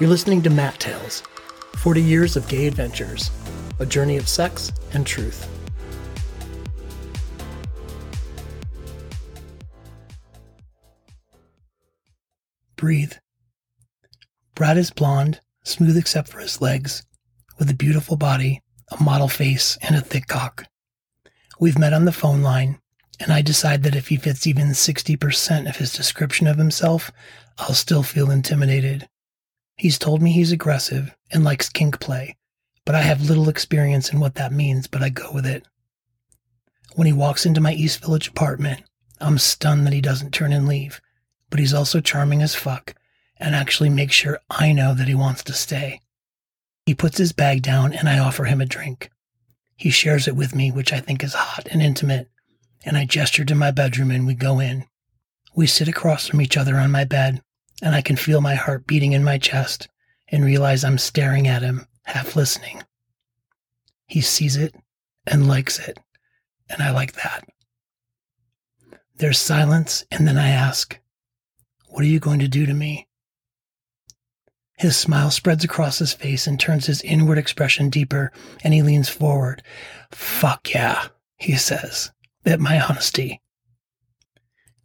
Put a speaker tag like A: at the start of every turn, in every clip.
A: You're listening to Mat Tales 40 Years of Gay Adventures, a journey of sex and truth. Breathe. Brad is blonde, smooth except for his legs, with a beautiful body, a model face, and a thick cock. We've met on the phone line, and I decide that if he fits even 60% of his description of himself, I'll still feel intimidated. He's told me he's aggressive and likes kink play, but I have little experience in what that means, but I go with it. When he walks into my East Village apartment, I'm stunned that he doesn't turn and leave, but he's also charming as fuck and actually makes sure I know that he wants to stay. He puts his bag down and I offer him a drink. He shares it with me, which I think is hot and intimate, and I gesture to my bedroom and we go in. We sit across from each other on my bed, and I can feel my heart beating in my chest and realize I'm staring at him, half listening. He sees it and likes it, and I like that. There's silence, and then I ask, What are you going to do to me? His smile spreads across his face and turns his inward expression deeper, and he leans forward. Fuck yeah, he says, at my honesty.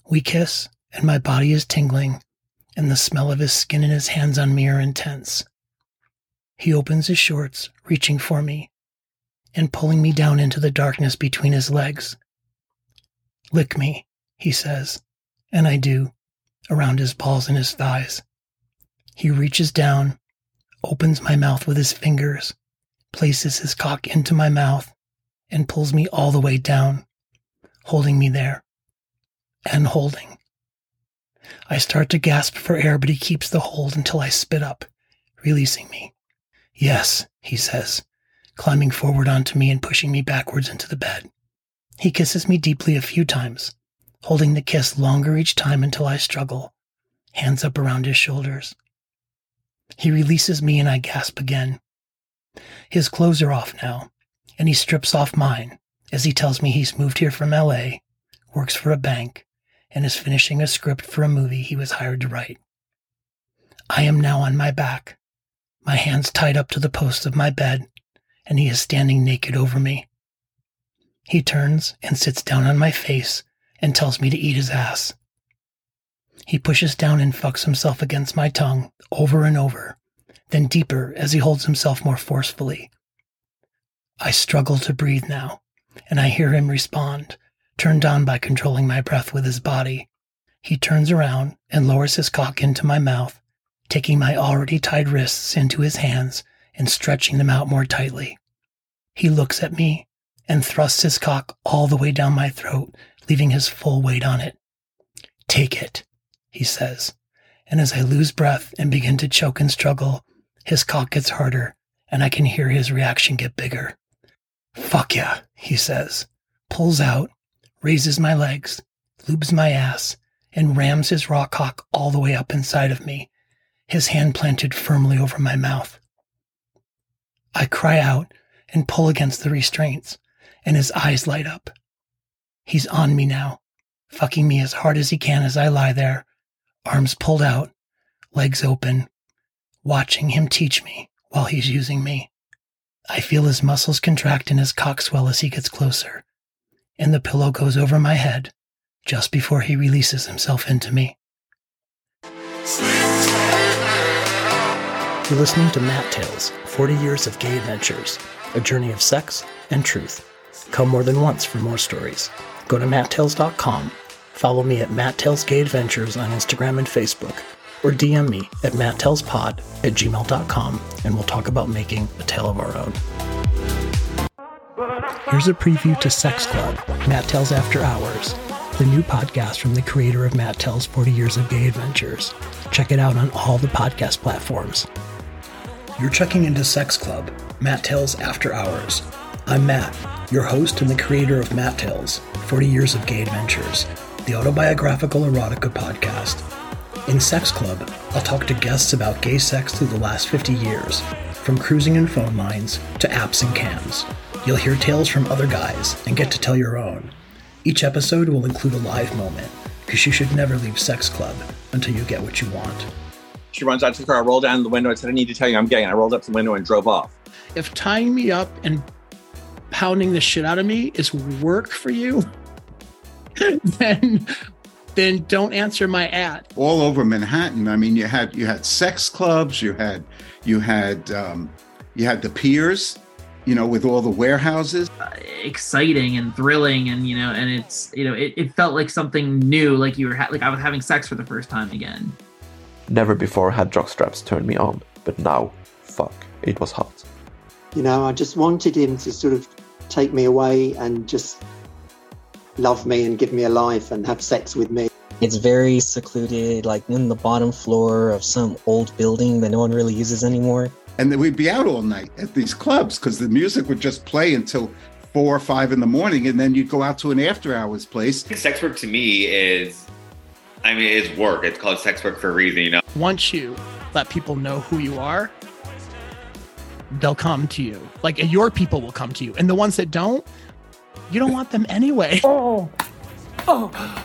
A: We kiss, and my body is tingling, and the smell of his skin and his hands on me are intense. He opens his shorts, reaching for me, and pulling me down into the darkness between his legs. Lick me, he says, and I do, around his balls and his thighs. He reaches down, opens my mouth with his fingers, places his cock into my mouth, and pulls me all the way down, holding me there, and holding. I start to gasp for air, but he keeps the hold until I spit up, releasing me. Yes, he says, climbing forward onto me and pushing me backwards into the bed. He kisses me deeply a few times, holding the kiss longer each time until I struggle, hands up around his shoulders. He releases me and I gasp again. His clothes are off now, and he strips off mine as he tells me he's moved here from LA, works for a bank, and is finishing a script for a movie he was hired to write. I am now on my back, my hands tied up to the posts of my bed, and he is standing naked over me. He turns and sits down on my face and tells me to eat his ass. He pushes down and fucks himself against my tongue over and over, then deeper as he holds himself more forcefully. I struggle to breathe now, and I hear him respond, turned on by controlling my breath with his body. He turns around and lowers his cock into my mouth, taking my already tied wrists into his hands and stretching them out more tightly. He looks at me and thrusts his cock all the way down my throat, leaving his full weight on it. Take it, he says. And as I lose breath and begin to choke and struggle, his cock gets harder, and I can hear his reaction get bigger. Fuck yeah, he says, pulls out, raises my legs, lubes my ass, and rams his raw cock all the way up inside of me, his hand planted firmly over my mouth. I cry out and pull against the restraints, and his eyes light up. He's on me now, fucking me as hard as he can as I lie there, arms pulled out, legs open, watching him teach me while he's using me. I feel his muscles contract and his cock swell as he gets closer, and the pillow goes over my head just before he releases himself into me. You're listening to Mat Tales 40 Years of Gay Adventures, a journey of sex and truth. Come more than once for more stories. Go to matttales.com, follow me at Mat Tales Gay Adventures on Instagram and Facebook, or DM me at matttelespod at gmail.com, and we'll talk about making a tale of our own. Here's a preview to Sex Club, Mat Tales After Hours, the new podcast from the creator of Mat Tales 40 Years of Gay Adventures. Check it out on all the podcast platforms. You're checking into Sex Club, Mat Tales After Hours. I'm Matt, your host and the creator of Mat Tales 40 Years of Gay Adventures, the autobiographical erotica podcast. In Sex Club, I'll talk to guests about gay sex through the last 50 years, from cruising in phone lines to apps and cams. You'll hear tales from other guys and get to tell your own. Each episode will include a live moment, because you should never leave Sex Club until you get what you want.
B: She runs out to the car, I rolled down the window and said, I need to tell you I'm gay. And I rolled up the window and drove off.
A: If tying me up and pounding the shit out of me is work for you, then then don't answer my ad.
C: All over Manhattan. I mean, you had you had sex clubs, you had you had um, you had the piers, you know, with all the warehouses.
D: Uh, exciting and thrilling, and you know, and it's you know, it, it felt like something new, like you were ha- like I was having sex for the first time again.
E: Never before had jockstraps turned me on, but now, fuck, it was hot.
F: You know, I just wanted him to sort of take me away and just love me and give me a life and have sex with me.
G: It's very secluded, like in the bottom floor of some old building that no one really uses anymore.
C: And then we'd be out all night at these clubs because the music would just play until four or five in the morning, and then you'd go out to an after hours place.
H: Sex work to me is, I mean, it's work. It's called sex work for a reason, you know.
A: Once you let people know who you are, they'll come to you. Like your people will come to you, and the ones that don't, you don't want them anyway. Oh, oh.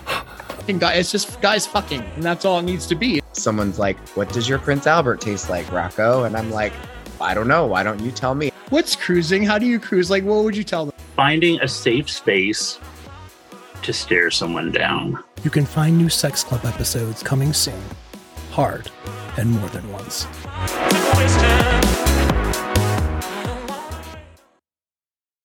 A: And guys, it's just guys fucking, and that's all it needs to be.
I: Someone's like, "What does your Prince Albert taste like, Rocco?" And I'm like, "I don't know. Why don't you tell me?"
A: What's cruising? How do you cruise? Like, what would you tell them?
J: Finding a safe space to stare someone down.
A: You can find new Sex Club episodes coming soon. Hard and more than once.